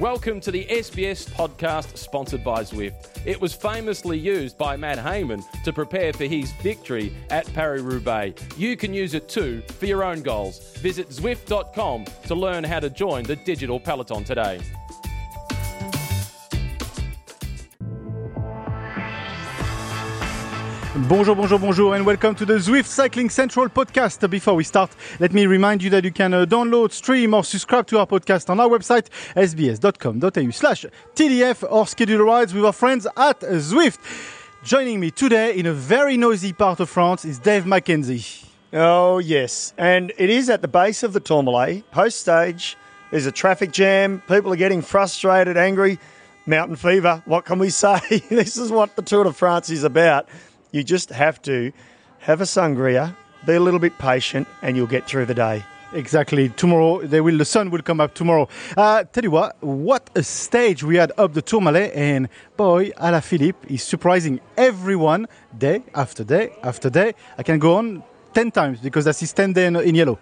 Welcome to the SBS podcast sponsored by Zwift. It was famously used by Matt Hayman to prepare for his victory at Paris Roubaix. You can use it too for your own goals. Visit Zwift.com to learn how to join the digital peloton today. Bonjour, bonjour, bonjour, and welcome to the Zwift Cycling Central podcast. Before we start, let me remind you that you can uh, download, stream, or subscribe to our podcast on our website, sbs.com.au slash TDF, or schedule rides with our friends at Zwift. Joining me today in a very noisy part of France is Dave McKenzie. Oh, yes. And it is at the base of the Tourmalet. Post stage, there's a traffic jam. People are getting frustrated, angry. Mountain fever. What can we say? this is what the Tour de France is about. You just have to have a sangria, be a little bit patient, and you'll get through the day. Exactly. Tomorrow, they will. The sun will come up tomorrow. Uh, tell you what, what a stage we had up the Tourmalet, and boy, Alaphilippe is surprising everyone day after day after day. I can go on ten times because that's his ten day in, in yellow.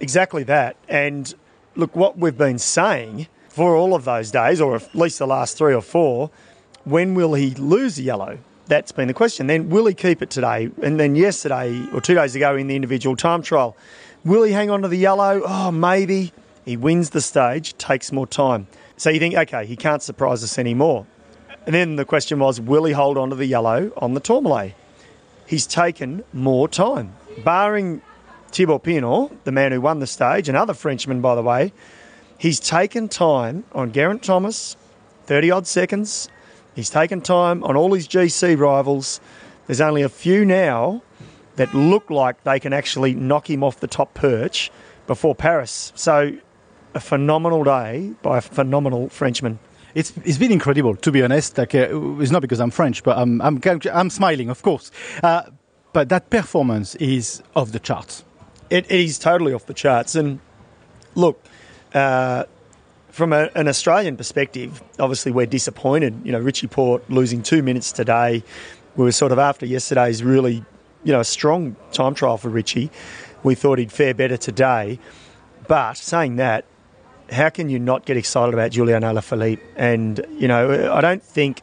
Exactly that. And look, what we've been saying for all of those days, or at least the last three or four, when will he lose yellow? That's been the question. Then will he keep it today? And then yesterday or two days ago in the individual time trial, will he hang on to the yellow? Oh, maybe. He wins the stage, takes more time. So you think, okay, he can't surprise us anymore. And then the question was, will he hold on to the yellow on the Tourmalet? He's taken more time. Barring Thibaut Pinot, the man who won the stage, another Frenchman, by the way, he's taken time on Geraint Thomas, 30 odd seconds, He's taken time on all his GC rivals. There's only a few now that look like they can actually knock him off the top perch before Paris. So, a phenomenal day by a phenomenal Frenchman. It's, it's been incredible, to be honest. Like, uh, it's not because I'm French, but I'm, I'm, I'm smiling, of course. Uh, but that performance is off the charts. It, it is totally off the charts. And look, uh, from a, an Australian perspective, obviously we're disappointed. You know, Richie Porte losing two minutes today. We were sort of after yesterday's really, you know, a strong time trial for Richie. We thought he'd fare better today. But saying that, how can you not get excited about Julian Alaphilippe? And, you know, I don't think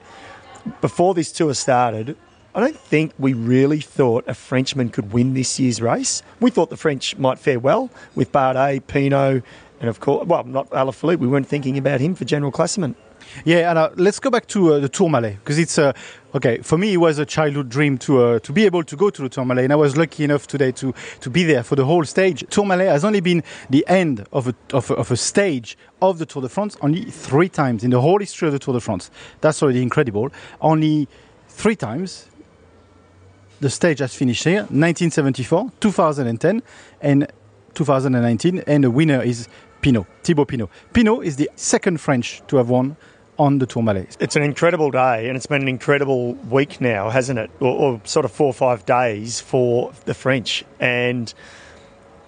before this tour started, I don't think we really thought a Frenchman could win this year's race. We thought the French might fare well with Bardet, Pinot, and of course, well, not Alaphilippe. We weren't thinking about him for general classement. Yeah, and uh, let's go back to uh, the Tourmalet because it's uh, okay for me. It was a childhood dream to uh, to be able to go to the Tourmalet, and I was lucky enough today to to be there for the whole stage. Tourmalet has only been the end of a, of a, of a stage of the Tour de France only three times in the whole history of the Tour de France. That's already incredible. Only three times the stage has finished here: 1974, 2010, and 2019, and the winner is Pinot, Thibaut Pinot. Pinot is the second French to have won on the Tourmalet. It's an incredible day, and it's been an incredible week now, hasn't it? Or, or, sort of four or five days for the French. And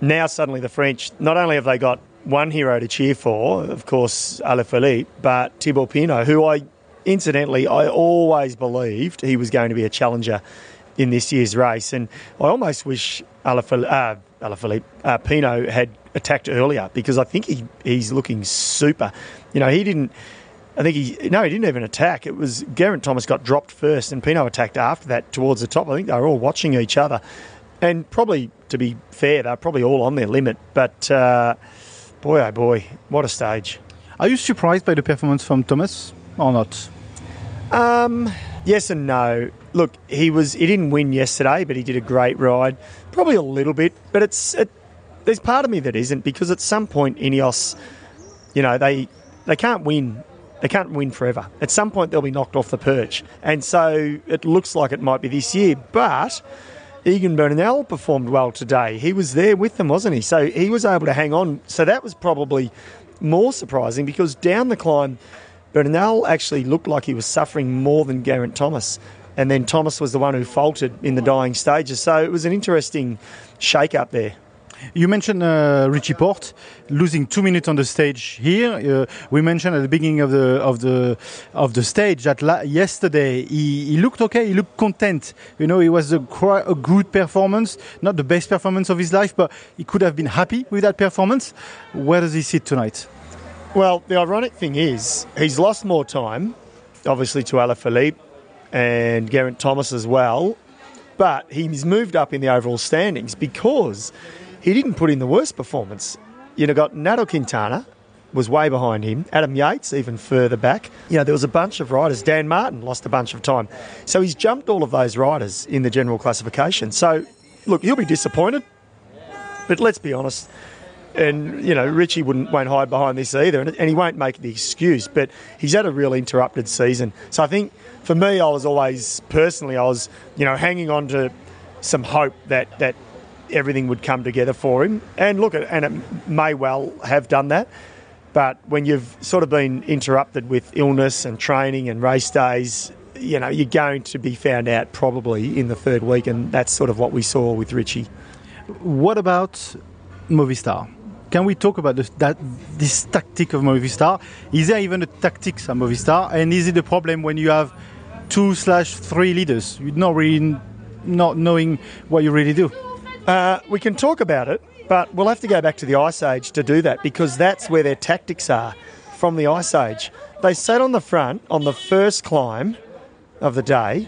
now suddenly the French, not only have they got one hero to cheer for, of course, Alaphilippe, but Thibaut Pinot, who I, incidentally, I always believed he was going to be a challenger in this year's race. And I almost wish Alaphilippe, uh, Alaphilippe uh, Pinot had attacked earlier because I think he, he's looking super. You know, he didn't. I think he no, he didn't even attack. It was Geraint Thomas got dropped first, and Pinot attacked after that towards the top. I think they were all watching each other, and probably to be fair, they're probably all on their limit. But uh, boy, oh boy, what a stage! Are you surprised by the performance from Thomas or not? Um, yes and no. Look, he was he didn't win yesterday, but he did a great ride. Probably a little bit, but it's it, there's part of me that isn't because at some point Ineos, you know, they they can't win. They can't win forever. At some point they'll be knocked off the perch, and so it looks like it might be this year. But Egan Bernal performed well today. He was there with them, wasn't he? So he was able to hang on. So that was probably more surprising because down the climb, Bernal actually looked like he was suffering more than Geraint Thomas. And then Thomas was the one who faltered in the dying stages. So it was an interesting shake up there. You mentioned uh, Richie Porte losing two minutes on the stage here. Uh, we mentioned at the beginning of the of the of the stage that la- yesterday he, he, looked okay. He looked content. You know, it was a, a, good performance, not the best performance of his life, but he could have been happy with that performance. Where does he sit tonight? Well, the ironic thing is, he's lost more time, obviously, to Alaphilippe and Geraint Thomas as well, but he's moved up in the overall standings because he didn't put in the worst performance. You know, got Nairo Quintana was way behind him. Adam Yates even further back. You know, there was a bunch of riders. Dan Martin lost a bunch of time. So he's jumped all of those riders in the general classification. So, look, he'll be disappointed. But let's be honest, and you know Richie wouldn't won't hide behind this either, and, and, he won't make the excuse. But he's had a real interrupted season, so I think for me, I was always personally, I was you know hanging on to some hope that that everything would come together for him. And look, at, and it may well have done that. But when you've sort of been interrupted with illness and training and race days, you know you're going to be found out probably in the third week, and that's sort of what we saw with Richie. What about Movistar? Can we talk about this, that, this tactic of Movistar? Is there even a tactics at Movistar? And is it a problem when you have two slash three leaders? You're not really not knowing what you really do. Uh, we can talk about it, but we'll have to go back to the Ice Age to do that because that's where their tactics are from the Ice Age. They sat on the front on the first climb of the day,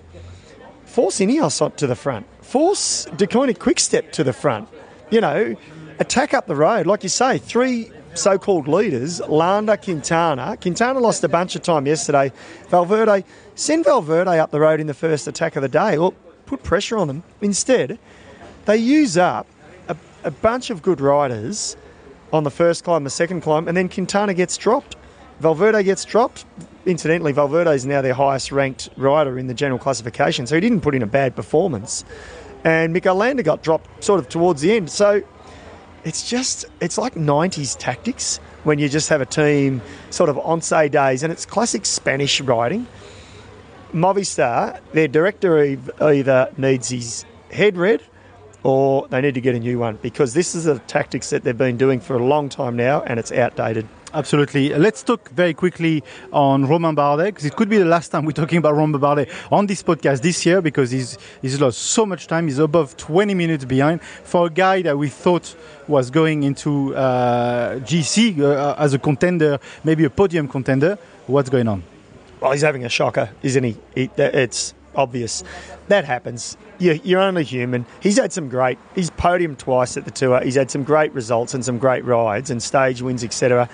force Ineos to the front, force Deceuninck Quickstep to the front. You know, attack up the road. Like you say, three so called leaders, Landa, Quintana. Quintana lost a bunch of time yesterday. Valverde, send Valverde up the road in the first attack of the day or put pressure on them. Instead, they use up a, a bunch of good riders on the first climb, the second climb, and then Quintana gets dropped. Valverde gets dropped. Incidentally, Valverde is now their highest ranked rider in the general classification, so he didn't put in a bad performance. And Mikel Landa got dropped sort of towards the end. So it's just it's like 90s tactics when you just have a team sort of on say days and it's classic Spanish riding. Movistar, their director either needs his head read or they need to get a new one because this is a tactics that they've been doing for a long time now and it's outdated. Absolutely. Let's talk very quickly on Romain Bardet because it could be the last time we're talking about Romain Bardet on this podcast this year because he's he's lost so much time. He's above 20 minutes behind for a guy that we thought was going into uh, GC uh, as a contender, maybe a podium contender. What's going on? Well, he's having a shocker, isn't he? it's obvious. That happens. You're, only human. He's had some great. He's podiumed twice at the tour. He's had some great results and some great rides and stage wins, etc.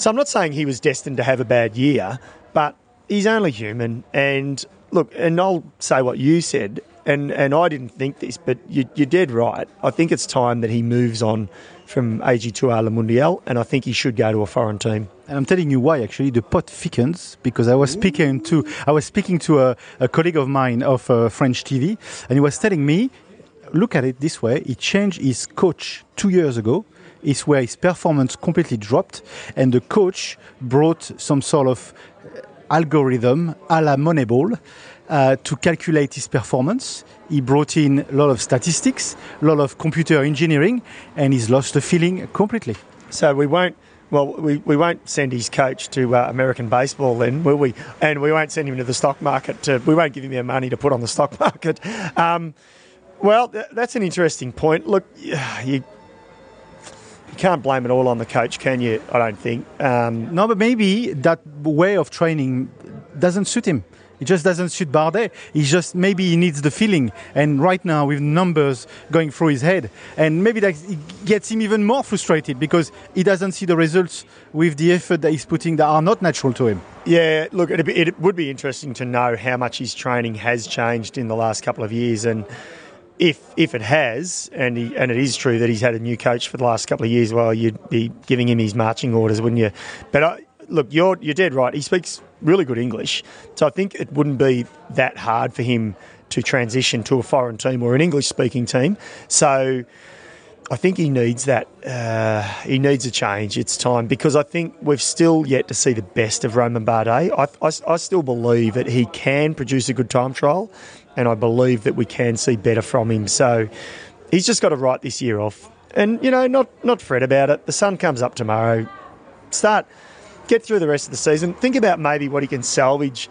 So I'm not saying he was destined to have a bad year, but he's only human. And look, and I'll say what you said, and, and I didn't think this, but you, are dead right. I think it's time that he moves on from AG2R Le Mondial, and I think he should go to a foreign team. And I'm telling you why. Actually, the pot thickens because I was speaking to I was speaking to a, a colleague of mine of uh, French TV, and he was telling me, look at it this way: he changed his coach two years ago is where his performance completely dropped, and the coach brought some sort of uh, algorithm a la Moneyball uh, to calculate his performance. He brought in a lot of statistics, a lot of computer engineering, and he's lost the feeling completely. So we won't. Well, we, we won't send his coach to uh, American baseball then, will we? And we won't send him to the stock market. To, we won't give him the money to put on the stock market. Um, well, th- that's an interesting point. Look, you can't blame it all on the coach, can you? I don't think. Um, no, but maybe that way of training doesn't suit him. It just doesn't suit Bardet. He just maybe he needs the feeling. And right now, with numbers going through his head, and maybe that gets him even more frustrated because he doesn't see the results with the effort that he's putting that are not natural to him. Yeah, look, it, it would be interesting to know how much his training has changed in the last couple of years and if if it has, and he, and it is true that he's had a new coach for the last couple of years, well, you'd be giving him his marching orders, wouldn't you? But I, look, you're you're dead right. He speaks really good English, so I think it wouldn't be that hard for him to transition to a foreign team or an English speaking team. So. I think he needs that. Uh, he needs a change. It's time because I think we've still yet to see the best of Roman Bardet. I, I, I still believe that he can produce a good time trial and I believe that we can see better from him. So he's just got to write this year off, and you know, not not fret about it. The sun comes up tomorrow. Start get through the rest of the season. Think about maybe what he can salvage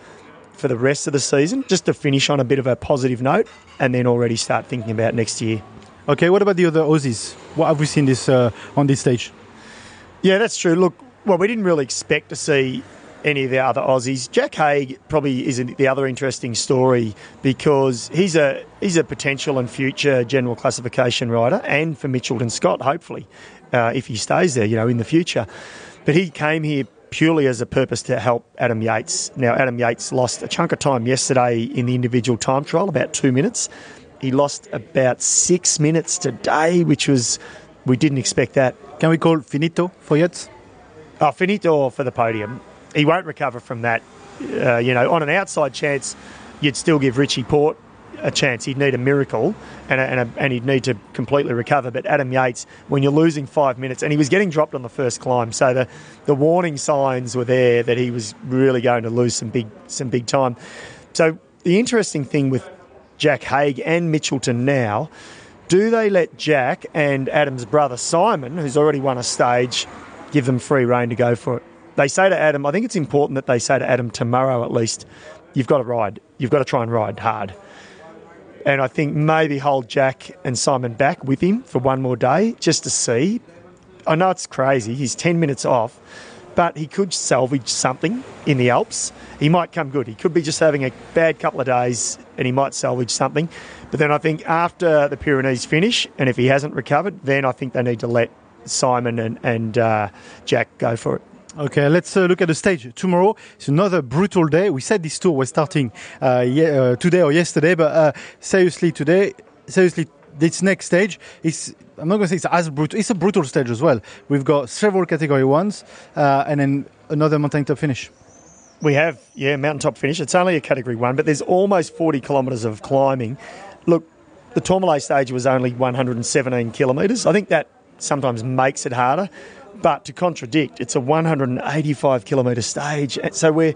for the rest of the season, just to finish on a bit of a positive note, and then already start thinking about next year. Okay, what about the other Aussies? What have we seen this uh, on this stage? Yeah, that's true. Look, well, we didn't really expect to see any of the other Aussies. Jack Haig probably is the other interesting story because he's a he's a potential and future general classification rider, and for Mitchelton Scott, hopefully, uh, if he stays there, you know, in the future. But he came here purely as a purpose to help Adam Yates. Now, Adam Yates lost a chunk of time yesterday in the individual time trial, about two minutes. He lost about six minutes today, which was we didn't expect that. Can we call finito for Yates? Oh, finito for the podium. He won't recover from that. Uh, you know, on an outside chance, you'd still give Richie Porte a chance. He'd need a miracle and, a, and, a, and, he'd need to completely recover. But Adam Yates, when you're losing five minutes, and he was getting dropped on the first climb, so the, the warning signs were there that he was really going to lose some big some big time. So the interesting thing with Jack Haig and Mitchelton now, do they let Jack and Adam's brother Simon, who's already won a stage, give them free rein to go for it? They say to Adam, I think it's important that they say to Adam tomorrow at least, you've got to ride. You've got to try and ride hard. And I think maybe hold Jack and Simon back with him for one more day just to see. I know it's crazy. He's 10 minutes off, but he could salvage something in the Alps. He might come good. He could be just having a bad couple of days and he might salvage something. But then I think after the Pyrenees finish, and if he hasn't recovered, then I think they need to let Simon and, and uh, Jack go for it. Okay, let's uh, look at the stage. Tomorrow it's another brutal day. We said this tour was starting uh, ye- uh, today or yesterday, but uh, seriously today, seriously, this next stage is, I'm not going to say it's as brutal, it's a brutal stage as well. We've got several category ones uh, and then another mountain top finish. We have, yeah, mountaintop finish. It's only a category one, but there's almost 40 kilometres of climbing. Look, the Tourmalet stage was only 117 kilometres. I think that sometimes makes it harder. But to contradict, it's a 185 kilometre stage. So we're,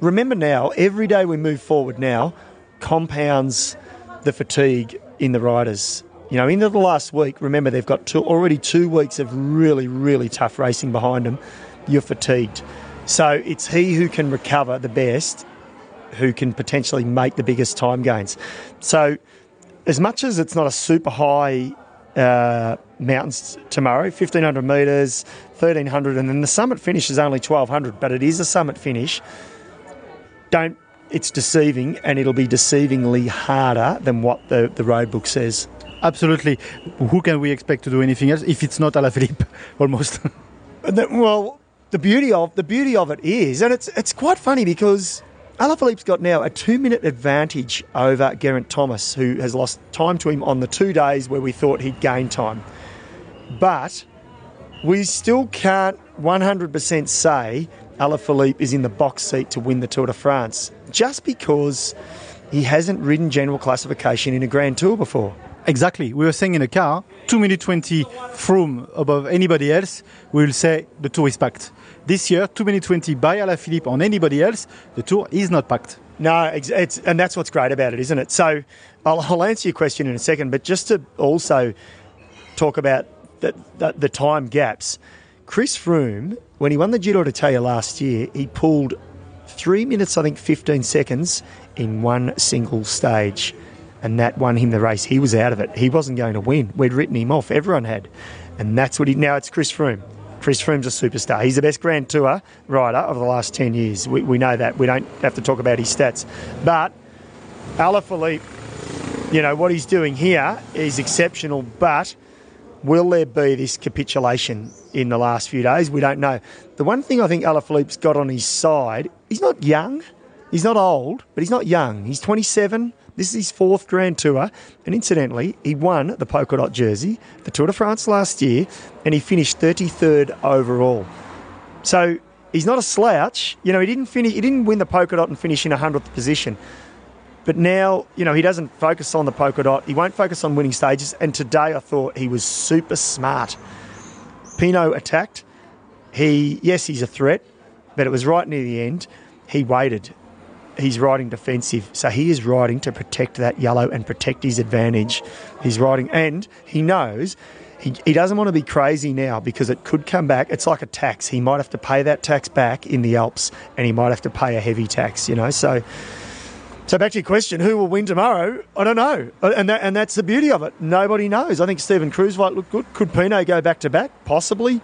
remember now, every day we move forward now compounds the fatigue in the riders. You know, into the last week, remember they've got two, already two weeks of really, really tough racing behind them. You're fatigued. So it's he who can recover the best who can potentially make the biggest time gains. So, as much as it's not a super high uh, mountains tomorrow 1500 metres 1300 and then the summit finish is only 1200 but it is a summit finish. Don't it's deceiving and it'll be deceivingly harder than what the, the road book says. Absolutely. Who can we expect to do anything else if it's not Alaphilippe almost? Well the beauty of the beauty of it is and it's it's quite funny because Alaphilippe's got now a two minute advantage over Geraint Thomas, who has lost time to him on the two days where we thought he'd gain time. But we still can't 100% say Alaphilippe is in the box seat to win the Tour de France just because he hasn't ridden general classification in a Grand Tour before. Exactly. We were saying in a car, 2 minutes 20 from above anybody else, we will say the tour is packed. This year, 2 minutes 20 by Alaphilippe on anybody else, the tour is not packed. No, it's, and that's what's great about it, isn't it? So I'll, I'll, answer your question in a second, but just to also talk about the, the, the time gaps, Chris Froome, when he won the Giro d'Italia last year, he pulled three minutes, I think, 15 seconds in one single stage and that won him the race. He was out of it. He wasn't going to win. We'd written him off. Everyone had. And that's what he. Now it's Chris Froome. Chris Froome's a superstar. He's the best Grand Tour rider of the last 10 years. We, we know that. We don't have to talk about his stats. But Alaphilippe, you know, what he's doing here is exceptional, but will there be this capitulation in the last few days? We don't know. The one thing I think Alaphilippe's got on his side, he's not young, he's not old, but he's not young. He's 27 this is his fourth Grand Tour, and incidentally, he won the polka dot jersey, the Tour de France last year, and he finished 33rd overall. So he's not a slouch. You know, he didn't finish. He didn't win the polka dot and finish in a hundredth position. But now, you know, he doesn't focus on the polka dot. He won't focus on winning stages. And today, I thought he was super smart. Pinot attacked. He, yes, he's a threat, but it was right near the end. He waited he's riding defensive. So he is riding to protect that yellow and protect his advantage. He's riding, and he knows he, he doesn't want to be crazy now because it could come back. It's like a tax. He might have to pay that tax back in the Alps, and he might have to pay a heavy tax. You know, so. So back to your question, who will win tomorrow? I don't know, uh, and that, and that's the beauty of it. Nobody knows. I think Steven Kruijswijk might look good. Could Pinot go back to back? Possibly.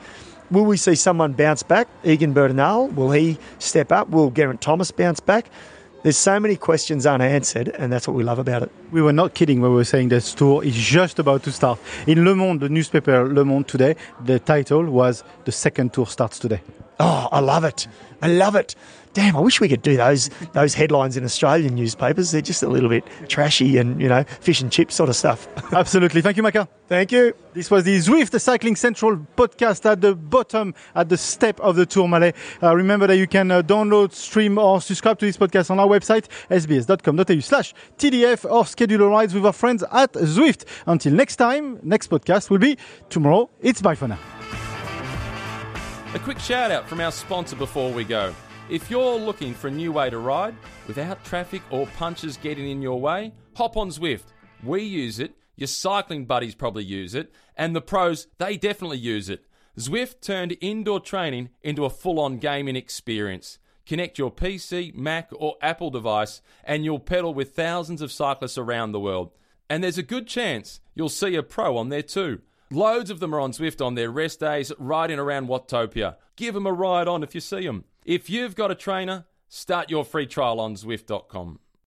Will we see someone bounce back? Egan Bernal, will he step up? Will Geraint Thomas bounce back? There's so many questions unanswered, and that's what we love about it. We were not kidding when we were saying this tour is just about to start. In Le Monde, the newspaper Le Monde today, the title was The Second Tour Starts Today. Oh, I love it. I love it. Damn, I wish we could do those those headlines in Australian newspapers. They're just a little bit trashy and, you know, fish and chip sort of stuff. Absolutely. Thank you, Macca. Thank you. This was the Zwift Cycling Central podcast at the bottom, at the step of the Tourmalet. Uh, remember that you can uh, download, stream, or subscribe to this podcast on our website, sbs.com.au slash TDF, or schedule rides with our friends at Zwift. Until next time, next podcast will be tomorrow. It's bye for now. A quick shout out from our sponsor before we go. If you're looking for a new way to ride without traffic or punches getting in your way, hop on Zwift. We use it, your cycling buddies probably use it, and the pros, they definitely use it. Zwift turned indoor training into a full on gaming experience. Connect your PC, Mac, or Apple device, and you'll pedal with thousands of cyclists around the world. And there's a good chance you'll see a pro on there too. Loads of them are on Zwift on their rest days, riding around Watopia. Give them a ride on if you see them. If you've got a trainer, start your free trial on Zwift.com.